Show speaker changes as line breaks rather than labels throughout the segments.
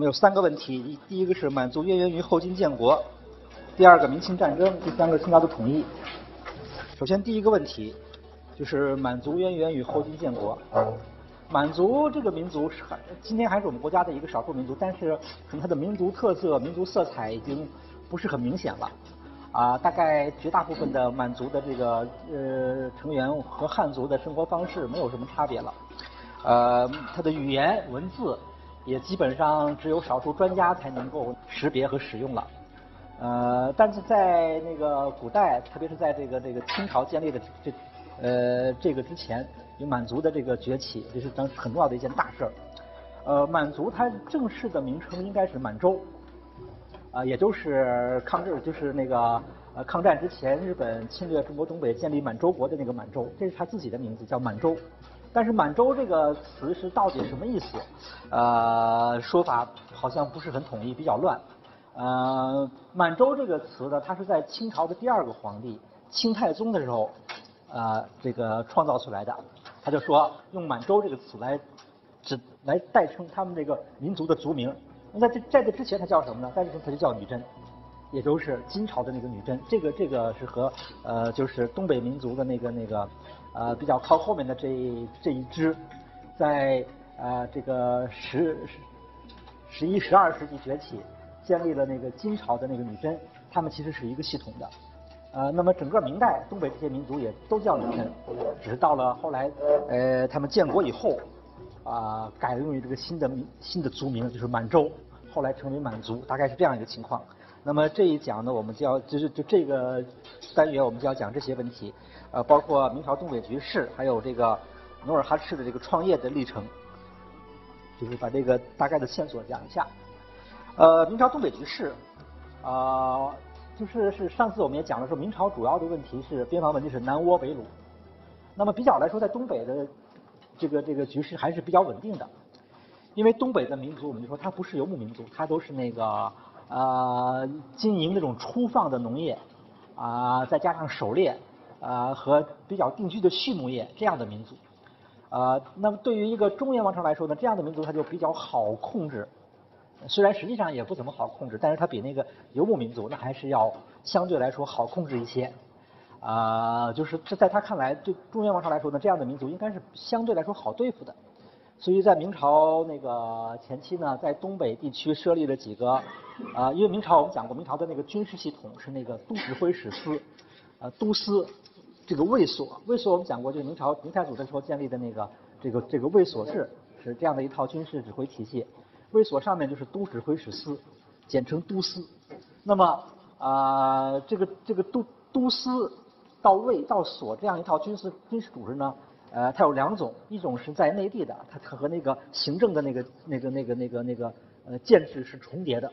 我们有三个问题，第一个是满族渊源于后金建国，第二个明清战争，第三个清朝的统一。首先第一个问题就是满族渊源于后金建国。满族这个民族是很，今天还是我们国家的一个少数民族，但是可能它的民族特色、民族色彩已经不是很明显了。啊，大概绝大部分的满族的这个呃成员和汉族的生活方式没有什么差别了。呃，它的语言文字也基本上只有少数专家才能够识别和使用了。呃，但是在那个古代，特别是在这个这个清朝建立的这呃这个之前。有满族的这个崛起，这是当时很重要的一件大事儿。呃，满族它正式的名称应该是满洲，啊，也就是抗日，就是那个呃抗战之前，日本侵略中国东北建立满洲国的那个满洲，这是他自己的名字，叫满洲。但是满洲这个词是到底什么意思？呃，说法好像不是很统一，比较乱。呃，满洲这个词呢，它是在清朝的第二个皇帝清太宗的时候，呃，这个创造出来的。他就说用满洲这个词来指来代称他们这个民族的族名。那在这在这之前它叫什么呢？在这之前它就叫女真，也就是金朝的那个女真。这个这个是和呃就是东北民族的那个那个呃比较靠后面的这这一支，在呃这个十十一十二世纪崛起，建立了那个金朝的那个女真，他们其实是一个系统的。呃，那么整个明代，东北这些民族也都叫女真，只是到了后来，呃，他们建国以后，啊，改用于这个新的名新的族名，就是满洲，后来成为满族，大概是这样一个情况。那么这一讲呢，我们就要就是就这个单元，我们就要讲这些问题，呃，包括明朝东北局势，还有这个努尔哈赤的这个创业的历程，就是把这个大概的线索讲一下。呃，明朝东北局势，啊。就是是上次我们也讲了说，明朝主要的问题是边防问题是南倭北虏。那么比较来说，在东北的这个这个局势还是比较稳定的，因为东北的民族我们就说它不是游牧民族，它都是那个呃经营那种粗放的农业啊，再加上狩猎啊和比较定居的畜牧业这样的民族。呃，那么对于一个中原王朝来说呢，这样的民族它就比较好控制。虽然实际上也不怎么好控制，但是它比那个游牧民族那还是要相对来说好控制一些。啊，就是这在他看来，对中原王朝来说呢，这样的民族应该是相对来说好对付的。所以在明朝那个前期呢，在东北地区设立了几个啊，因为明朝我们讲过，明朝的那个军事系统是那个都指挥使司，呃，都司这个卫所，卫所我们讲过，就是明朝明太祖的时候建立的那个这个这个卫所制，是这样的一套军事指挥体系。卫所上面就是都指挥使司，简称都司。那么啊，这个这个都都司到卫到所这样一套军事军事组织呢，呃，它有两种，一种是在内地的，它它和那个行政的那个那个那个那个那个呃建制是重叠的，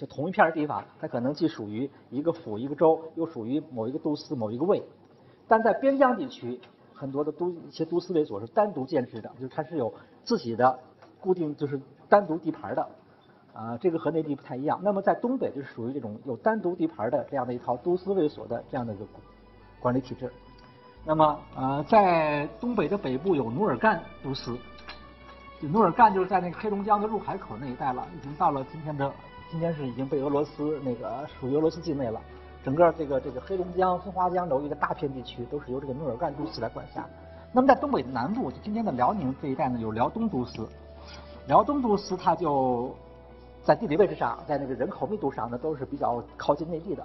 就同一片地方，它可能既属于一个府一个州，又属于某一个都司某一个卫。但在边疆地区，很多的都一些都司卫所是单独建制的，就是它是有自己的固定就是。单独地盘的，啊，这个和内地不太一样。那么在东北就是属于这种有单独地盘的这样的一套都司卫所的这样的一个管理体制。那么呃，在东北的北部有努尔干都司，努尔干就是在那个黑龙江的入海口那一带了，已经到了今天的今天是已经被俄罗斯那个属于俄罗斯境内了。整个这个这个黑龙江松花江流域的大片地区都是由这个努尔干都司来管辖。那么在东北的南部，就今天的辽宁这一带呢，有辽东都司。辽东都司它就在地理位置上，在那个人口密度上呢，都是比较靠近内地的，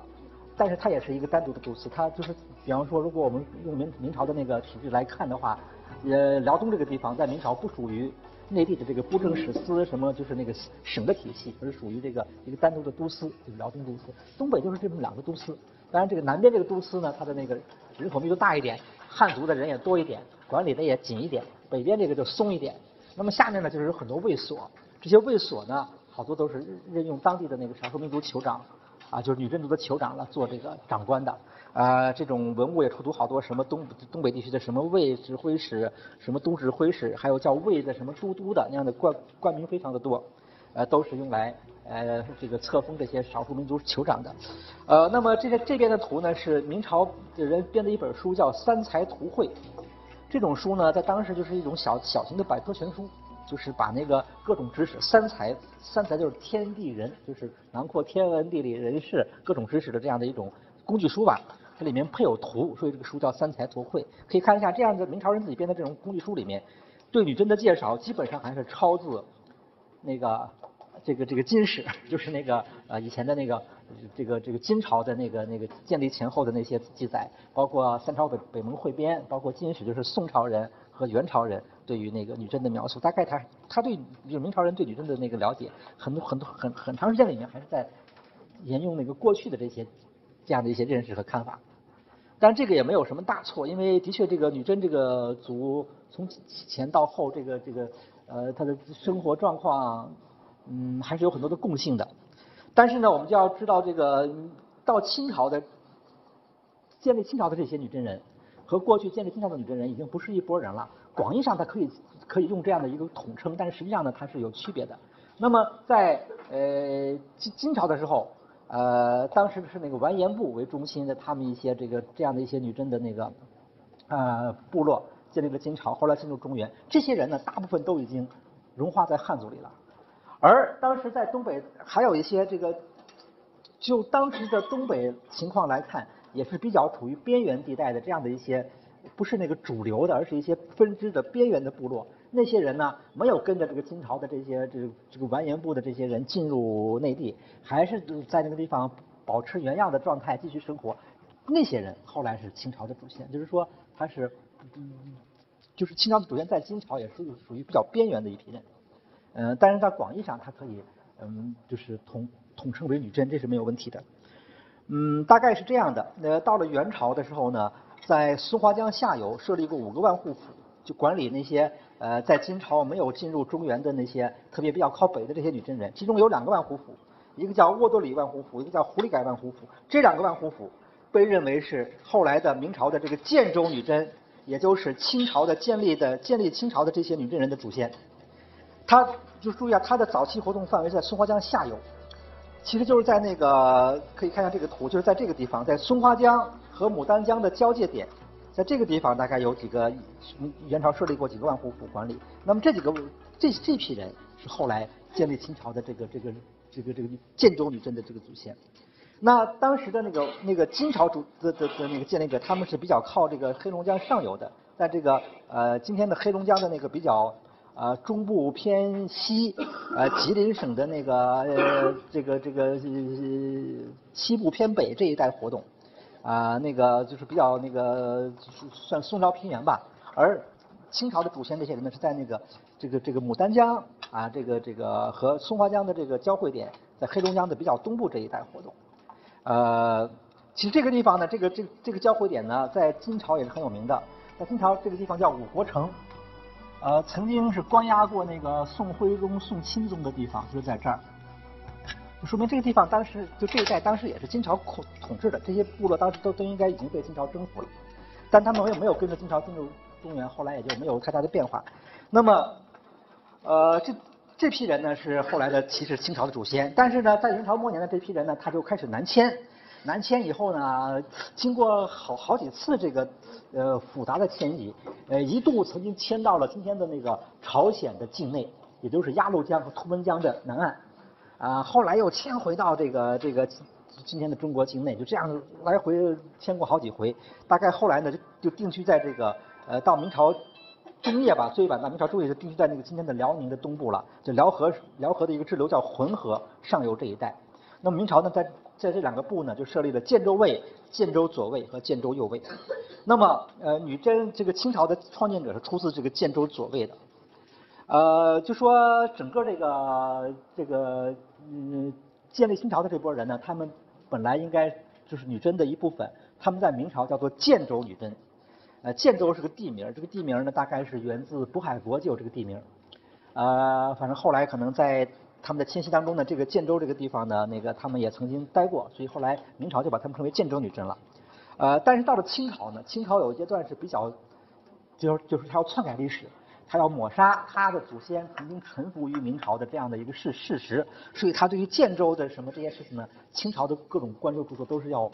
但是它也是一个单独的都司。它就是，比方说，如果我们用明明朝的那个体制来看的话，呃，辽东这个地方在明朝不属于内地的这个布政使司什么，就是那个省的体系，而是属于这个一个单独的都司，就是辽东都司。东北就是这么两个都司。当然，这个南边这个都司呢，它的那个人口密度大一点，汉族的人也多一点，管理的也紧一点。北边这个就松一点。那么下面呢，就是有很多卫所，这些卫所呢，好多都是任用当地的那个少数民族酋长，啊，就是女真族的酋长了做这个长官的，啊，这种文物也出土好多，什么东东北地区的什么卫指挥使，什么都指挥使，还有叫卫的什么都督的那样的官官名非常的多，呃，都是用来呃这个册封这些少数民族酋长的，呃，那么这个这边的图呢，是明朝的人编的一本书，叫《三才图会》。这种书呢，在当时就是一种小小型的百科全书，就是把那个各种知识，三才，三才就是天地人，就是囊括天文地理人事各种知识的这样的一种工具书吧。它里面配有图，所以这个书叫《三才图绘》。可以看一下，这样的明朝人自己编的这种工具书里面，对女真的介绍基本上还是抄自那个这个这个金史，就是那个呃以前的那个这个这个金朝的那个那个建立前后的那些记载，包括三朝北北盟汇编，包括金史，就是宋朝人和元朝人。对于那个女真的描述，大概他他对就是明朝人对女真的那个了解，很多很多很很长时间里面还是在沿用那个过去的这些这样的一些认识和看法。但这个也没有什么大错，因为的确这个女真这个族从前到后这个这个呃他的生活状况嗯还是有很多的共性的。但是呢，我们就要知道这个到清朝的建立清朝的这些女真人和过去建立金朝的女真人已经不是一拨人了。广义上它可以可以用这样的一个统称，但是实际上呢它是有区别的。那么在呃金金朝的时候，呃当时是那个完颜部为中心的他们一些这个这样的一些女真的那个呃部落建立了金朝，后来进入中原，这些人呢大部分都已经融化在汉族里了。而当时在东北还有一些这个，就当时的东北情况来看，也是比较处于边缘地带的这样的一些。不是那个主流的，而是一些分支的边缘的部落。那些人呢，没有跟着这个金朝的这些这个这个完颜部的这些人进入内地，还是在那个地方保持原样的状态继续生活。那些人后来是清朝的祖先，就是说他是，就是清朝的祖先在金朝也是属于比较边缘的一批人。嗯，但是在广义上，它可以嗯就是统统称为女真，这是没有问题的。嗯，大概是这样的。呃，到了元朝的时候呢。在松花江下游设立过五个万户府，就管理那些呃在金朝没有进入中原的那些特别比较靠北的这些女真人。其中有两个万户府，一个叫沃多里万户府，一个叫狐狸改万户府。这两个万户府被认为是后来的明朝的这个建州女真，也就是清朝的建立的建立清朝的这些女真人的祖先。他就注意啊，他的早期活动范围在松花江下游，其实就是在那个可以看一下这个图，就是在这个地方，在松花江。和牡丹江的交界点，在这个地方大概有几个元朝设立过几个万户府管理。那么这几个这这批人是后来建立清朝的这个这个这个这个建州女真的这个祖先。那当时的那个那个金朝主的的的那个建立者，他们是比较靠这个黑龙江上游的，在这个呃今天的黑龙江的那个比较呃中部偏西呃吉林省的那个呃这个这个西部偏北这一带活动。啊，那个就是比较那个，算宋朝平原吧。而清朝的祖先这些人呢，是在那个这个这个牡丹江啊，这个这个和松花江的这个交汇点，在黑龙江的比较东部这一带活动。呃，其实这个地方呢，这个这这个交汇点呢，在金朝也是很有名的。在金朝这个地方叫五国城，呃，曾经是关押过那个宋徽宗、宋钦宗的地方，就是在这儿。说明这个地方当时就这一带当时也是金朝统统治的，这些部落当时都都应该已经被金朝征服了，但他们没有没有跟着金朝进入中原，后来也就没有太大的变化。那么，呃，这这批人呢是后来的其实清朝的祖先，但是呢，在元朝末年的这批人呢，他就开始南迁，南迁以后呢，经过好好几次这个呃复杂的迁移，呃，一度曾经迁到了今天的那个朝鲜的境内，也就是鸭绿江和图们江的南岸。啊，后来又迁回到这个这个今天的中国境内，就这样来回迁过好几回。大概后来呢，就就定居在这个呃，到明朝中叶吧，最晚到明朝中叶就定居在那个今天的辽宁的东部了，就辽河辽河的一个支流叫浑河上游这一带。那么明朝呢，在在这两个部呢，就设立了建州卫、建州左卫和建州右卫。那么呃，女真这个清朝的创建者是出自这个建州左卫的。呃，就说整个这个这个嗯，建立清朝的这波人呢，他们本来应该就是女真的一部分，他们在明朝叫做建州女真。呃，建州是个地名，这个地名呢大概是源自渤海国就有这个地名。呃，反正后来可能在他们的迁徙当中呢，这个建州这个地方呢，那个他们也曾经待过，所以后来明朝就把他们称为建州女真了。呃，但是到了清朝呢，清朝有一阶段是比较，就是就是他要篡改历史。他要抹杀他的祖先曾经臣服于明朝的这样的一个事事实，所以他对于建州的什么这些事情呢，清朝的各种官州著作都是要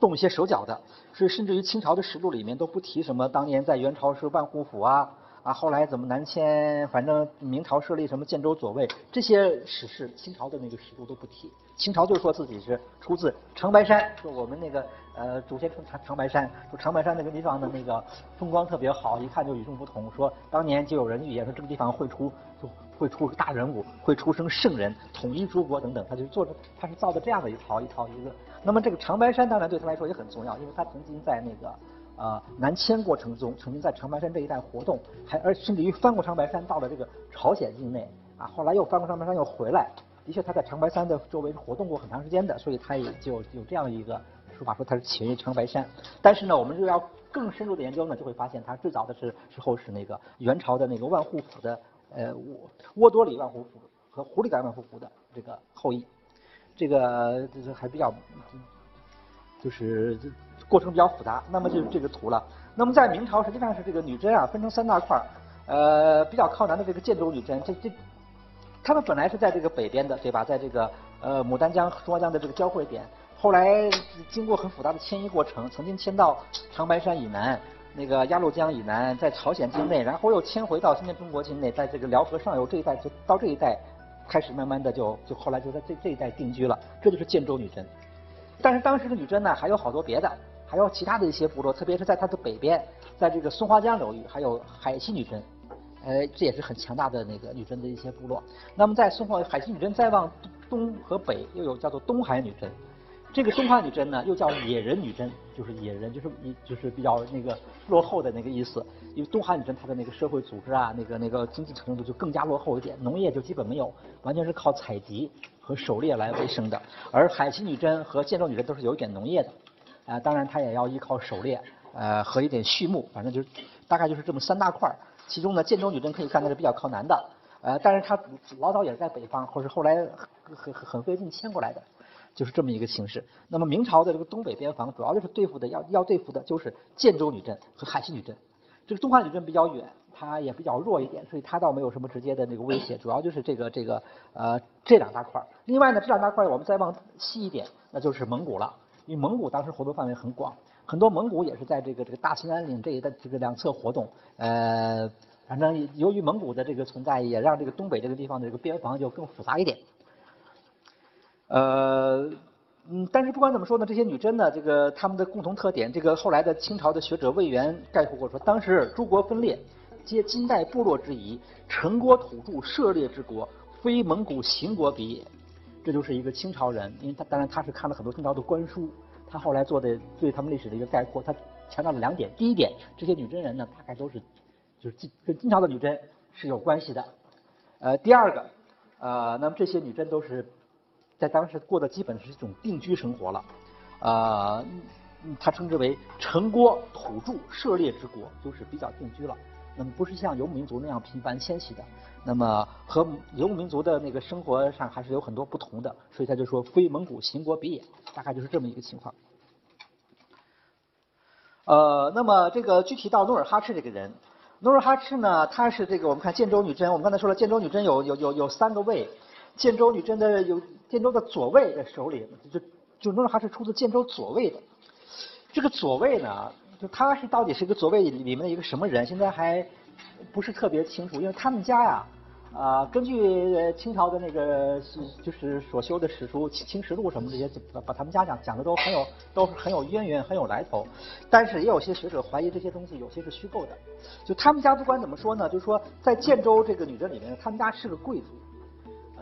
动一些手脚的，所以甚至于清朝的实录里面都不提什么当年在元朝是万户府啊，啊，后来怎么南迁，反正明朝设立什么建州左卫，这些史事，清朝的那个史书都不提。清朝就说自己是出自长白山，说我们那个呃祖先从长长白山，说长白山那个地方的那个风光特别好，一看就与众不同。说当年就有人预言说这个地方会出会出大人物，会出生圣人，统一诸国等等。他就做着他是造的这样的一套一套一个。那么这个长白山当然对他来说也很重要，因为他曾经在那个。呃，南迁过程中，曾经在长白山这一带活动，还而甚至于翻过长白山到了这个朝鲜境内啊，后来又翻过长白山又回来。的确，他在长白山的周围活动过很长时间的，所以他也就有这样一个说法，说他是起源于长白山。但是呢，我们就要更深入的研究呢，就会发现他最早的是时候是那个元朝的那个万户府的呃窝窝多里万户府和狐狸改万户府的这个后裔，这个就是还比较就是。过程比较复杂，那么就是这个图了。那么在明朝实际上是这个女真啊分成三大块儿，呃比较靠南的这个建州女真，这这，他们本来是在这个北边的，对吧？在这个呃牡丹江、松花江的这个交汇点，后来经过很复杂的迁移过程，曾经迁到长白山以南，那个鸭绿江以南，在朝鲜境内，然后又迁回到今天中国境内，在这个辽河上游这一带，就到这一带开始慢慢的就就后来就在这这一带定居了，这就是建州女真。但是当时的女真呢还有好多别的。还有其他的一些部落，特别是在它的北边，在这个松花江流域，还有海西女真，呃，这也是很强大的那个女真的一些部落。那么在松花海西女真再往东和北，又有叫做东海女真。这个东海女真呢，又叫野人女真，就是野人，就是一就是比较那个落后的那个意思。因为东海女真它的那个社会组织啊，那个那个经济程度就更加落后一点，农业就基本没有，完全是靠采集和狩猎来为生的。而海西女真和建州女真都是有一点农业的。啊，当然它也要依靠狩猎，呃和一点畜牧，反正就是大概就是这么三大块儿。其中呢，建州女真可以看它是比较靠南的，呃，但是它老早也是在北方，或是后来很很很费劲迁过来的，就是这么一个形式。那么明朝的这个东北边防，主要就是对付的要要对付的就是建州女真和海西女真。这个东汉女真比较远，它也比较弱一点，所以它倒没有什么直接的那个威胁，主要就是这个这个呃这两大块儿。另外呢，这两大块儿我们再往西一点，那就是蒙古了。因为蒙古当时活动范围很广，很多蒙古也是在这个这个大兴安岭这一带这个两侧活动。呃，反正由于蒙古的这个存在，也让这个东北这个地方的这个边防就更复杂一点。呃，嗯，但是不管怎么说呢，这些女真呢，这个他们的共同特点，这个后来的清朝的学者魏源概括过说，当时诸国分裂，皆金代部落之仪，陈国土著涉猎之国，非蒙古行国比也。这就是一个清朝人，因为他当然他是看了很多清朝的官书，他后来做的对他们历史的一个概括，他强调了两点：第一点，这些女真人呢，大概都是就是跟清朝的女真是有关系的；呃，第二个，呃，那么这些女真都是在当时过的基本是一种定居生活了，呃，他称之为城郭土著涉猎之国，就是比较定居了。那么不是像游牧民族那样频繁迁徙的，那么和游牧民族的那个生活上还是有很多不同的，所以他就说非蒙古行国比也，大概就是这么一个情况。呃，那么这个具体到努尔哈赤这个人，努尔哈赤呢，他是这个我们看建州女真，我们刚才说了建州女真有有有有三个卫，建州女真的有建州的左卫的首领，就就努尔哈赤出自建州左卫的，这个左卫呢。就他是到底是一个左卫里面的一个什么人，现在还不是特别清楚，因为他们家呀，啊，根据清朝的那个就是所修的史书《清史录》什么这些，把把他们家讲讲的都很有都是很有渊源，很有来头。但是也有些学者怀疑这些东西有些是虚构的。就他们家不管怎么说呢，就是说在建州这个女真里面，他们家是个贵族，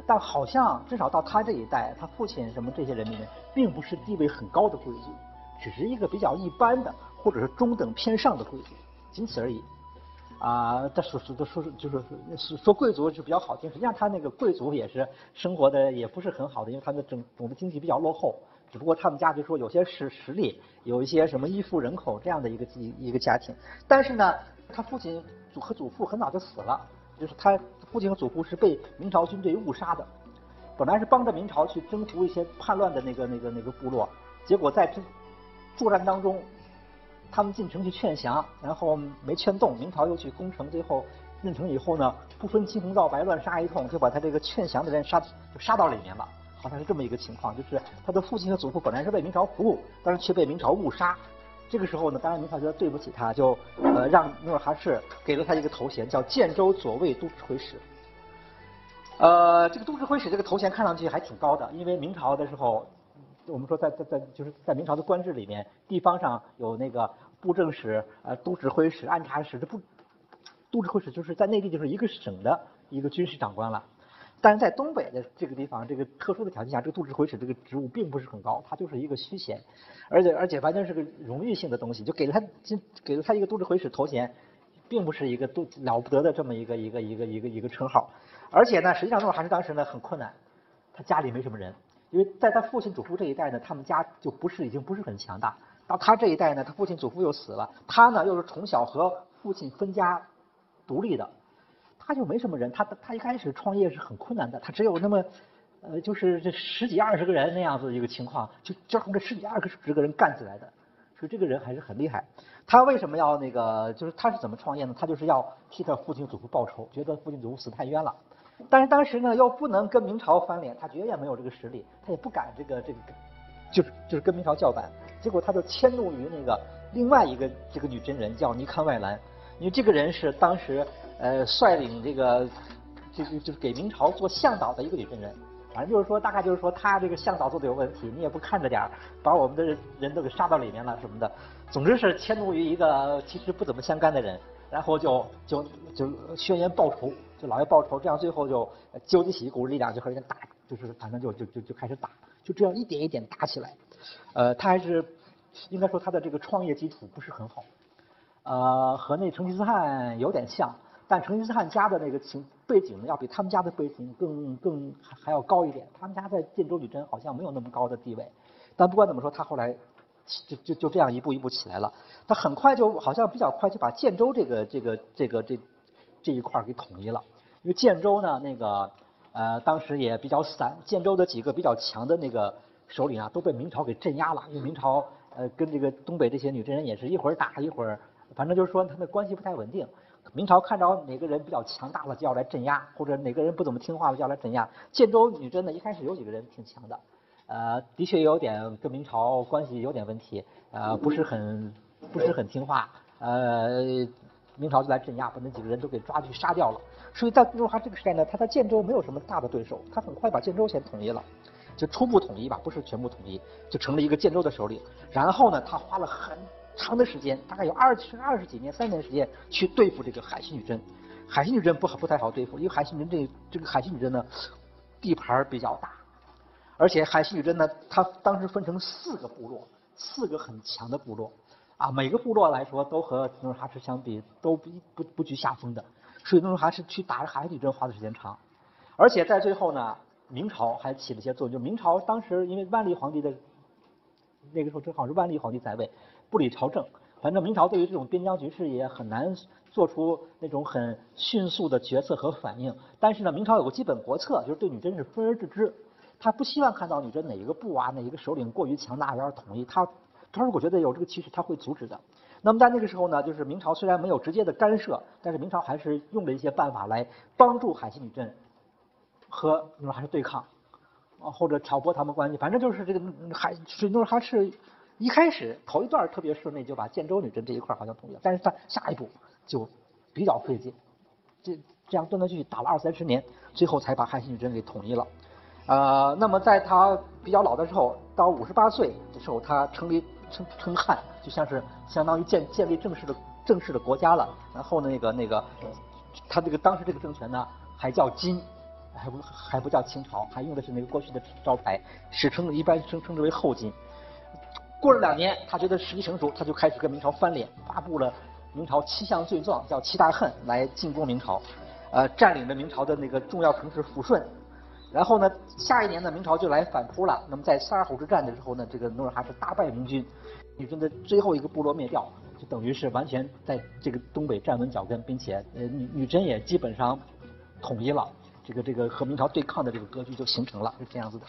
但好像至少到他这一代，他父亲什么这些人里面，并不是地位很高的贵族，只是一个比较一般的。或者是中等偏上的贵族，仅此而已。啊，他说说都说就是说说贵族就比较好听，实际上他那个贵族也是生活的也不是很好的，因为他的整总的经济比较落后。只不过他们家就说有些实实力，有一些什么依附人口这样的一个一一个家庭。但是呢，他父亲祖和祖父很早就死了，就是他父亲和祖父是被明朝军队误杀的。本来是帮着明朝去征服一些叛乱的那个那个那个部落，结果在这作战当中。他们进城去劝降，然后没劝动，明朝又去攻城，最后进城以后呢，不分青红皂白乱杀一通，就把他这个劝降的人杀就杀到里面了，好像是这么一个情况，就是他的父亲和祖父本来是为明朝服务，但是却被明朝误杀，这个时候呢，当然明朝觉得对不起他，就呃让努尔哈赤给了他一个头衔，叫建州左卫都指挥使。呃，这个都指挥使这个头衔看上去还挺高的，因为明朝的时候，我们说在在在就是在明朝的官制里面，地方上有那个布政使、呃都指挥使、按察使，这不都指挥使就是在内地就是一个省的一个军事长官了。但是在东北的这个地方，这个特殊的条件下，这个都指挥使这个职务并不是很高，他就是一个虚衔，而且而且完全是个荣誉性的东西，就给了他就给了他一个都指挥使头衔，并不是一个都了不得的这么一个一个一个一个一个称号。而且呢，实际上努尔哈赤当时呢很困难，他家里没什么人，因为在他父亲祖父这一代呢，他们家就不是已经不是很强大。到他这一代呢，他父亲祖父又死了，他呢又是从小和父亲分家独立的。他就没什么人，他他一开始创业是很困难的，他只有那么，呃，就是这十几二十个人那样子一个情况，就就从这十几二十个人干起来的，所以这个人还是很厉害。他为什么要那个？就是他是怎么创业呢？他就是要替他父亲祖父报仇，觉得父亲祖父死太冤了。但是当时呢，又不能跟明朝翻脸，他绝对没有这个实力，他也不敢这个这个，就是就是跟明朝叫板。结果他就迁怒于那个另外一个这个女真人，叫尼堪外兰，因为这个人是当时。呃，率领这个，就就就是给明朝做向导的一个女真人，反正就是说，大概就是说，他这个向导做的有问题，你也不看着点儿，把我们的人都给杀到里面了什么的。总之是迁怒于一个其实不怎么相干的人，然后就就就宣言报仇，就老要报仇，这样最后就纠集起一股力量，就和人家打，就是反正就就就就开始打，就这样一点一点打起来。呃，他还是应该说他的这个创业基础不是很好，呃，和那成吉思汗有点像。但成吉思汗家的那个情背景呢，要比他们家的背景更更还还要高一点。他们家在建州女真好像没有那么高的地位，但不管怎么说，他后来就就就这样一步一步起来了。他很快就好像比较快就把建州这个这个这个这这一块给统一了。因为建州呢，那个呃当时也比较散，建州的几个比较强的那个首领啊，都被明朝给镇压了。因为明朝呃跟这个东北这些女真人也是一会儿打一会儿，反正就是说他们关系不太稳定。明朝看着哪个人比较强大了，就要来镇压；或者哪个人不怎么听话了，就要来镇压。建州女真呢，一开始有几个人挺强的，呃，的确有点跟明朝关系有点问题，呃，不是很不是很听话，呃，明朝就来镇压，把那几个人都给抓去杀掉了。所以在努尔哈赤这个时代呢，他在建州没有什么大的对手，他很快把建州先统一了，就初步统一吧，不是全部统一，就成了一个建州的首领。然后呢，他花了很。长的时间，大概有二十二十几年、三年时间去对付这个海西女真。海西女真不不太好对付，因为海西女真这这个海西女真呢，地盘比较大，而且海西女真呢，它当时分成四个部落，四个很强的部落，啊，每个部落来说都和努尔哈赤相比都不不不居下风的，所以那时候还是去打海西女真花的时间长，而且在最后呢，明朝还起了些作用，就明朝当时因为万历皇帝的那个时候正好是万历皇帝在位。不理朝政，反正明朝对于这种边疆局势也很难做出那种很迅速的决策和反应。但是呢，明朝有个基本国策，就是对女真是分而治之。他不希望看到女真哪一个部啊、哪一个首领过于强大，要统一。他他如果觉得有这个趋势，他会阻止的。那么在那个时候呢，就是明朝虽然没有直接的干涉，但是明朝还是用了一些办法来帮助海西女真和努尔哈赤对抗，啊或者挑拨他们关系。反正就是这个海努尔哈赤。一开始头一段特别顺利，就把建州女真这一块好像统一了，但是他下一步就比较费劲，这这样断断续续打了二三十年，最后才把汉西女真给统一了。呃，那么在他比较老的时候，到五十八岁的时候，他成立称称汉，就像是相当于建建立正式的正式的国家了。然后那个那个，他这个当时这个政权呢，还叫金，还不还不叫清朝，还用的是那个过去的招牌，史称一般称称之为后金。过了两年，他觉得时机成熟，他就开始跟明朝翻脸，发布了明朝七项罪状，叫七大恨，来进攻明朝，呃，占领了明朝的那个重要城市抚顺。然后呢，下一年呢，明朝就来反扑了。那么在萨尔浒之战的时候呢，这个努尔哈赤大败明军，女真的最后一个部落灭掉，就等于是完全在这个东北站稳脚跟，并且呃女女真也基本上统一了，这个这个和明朝对抗的这个格局就形成了，是这样子的。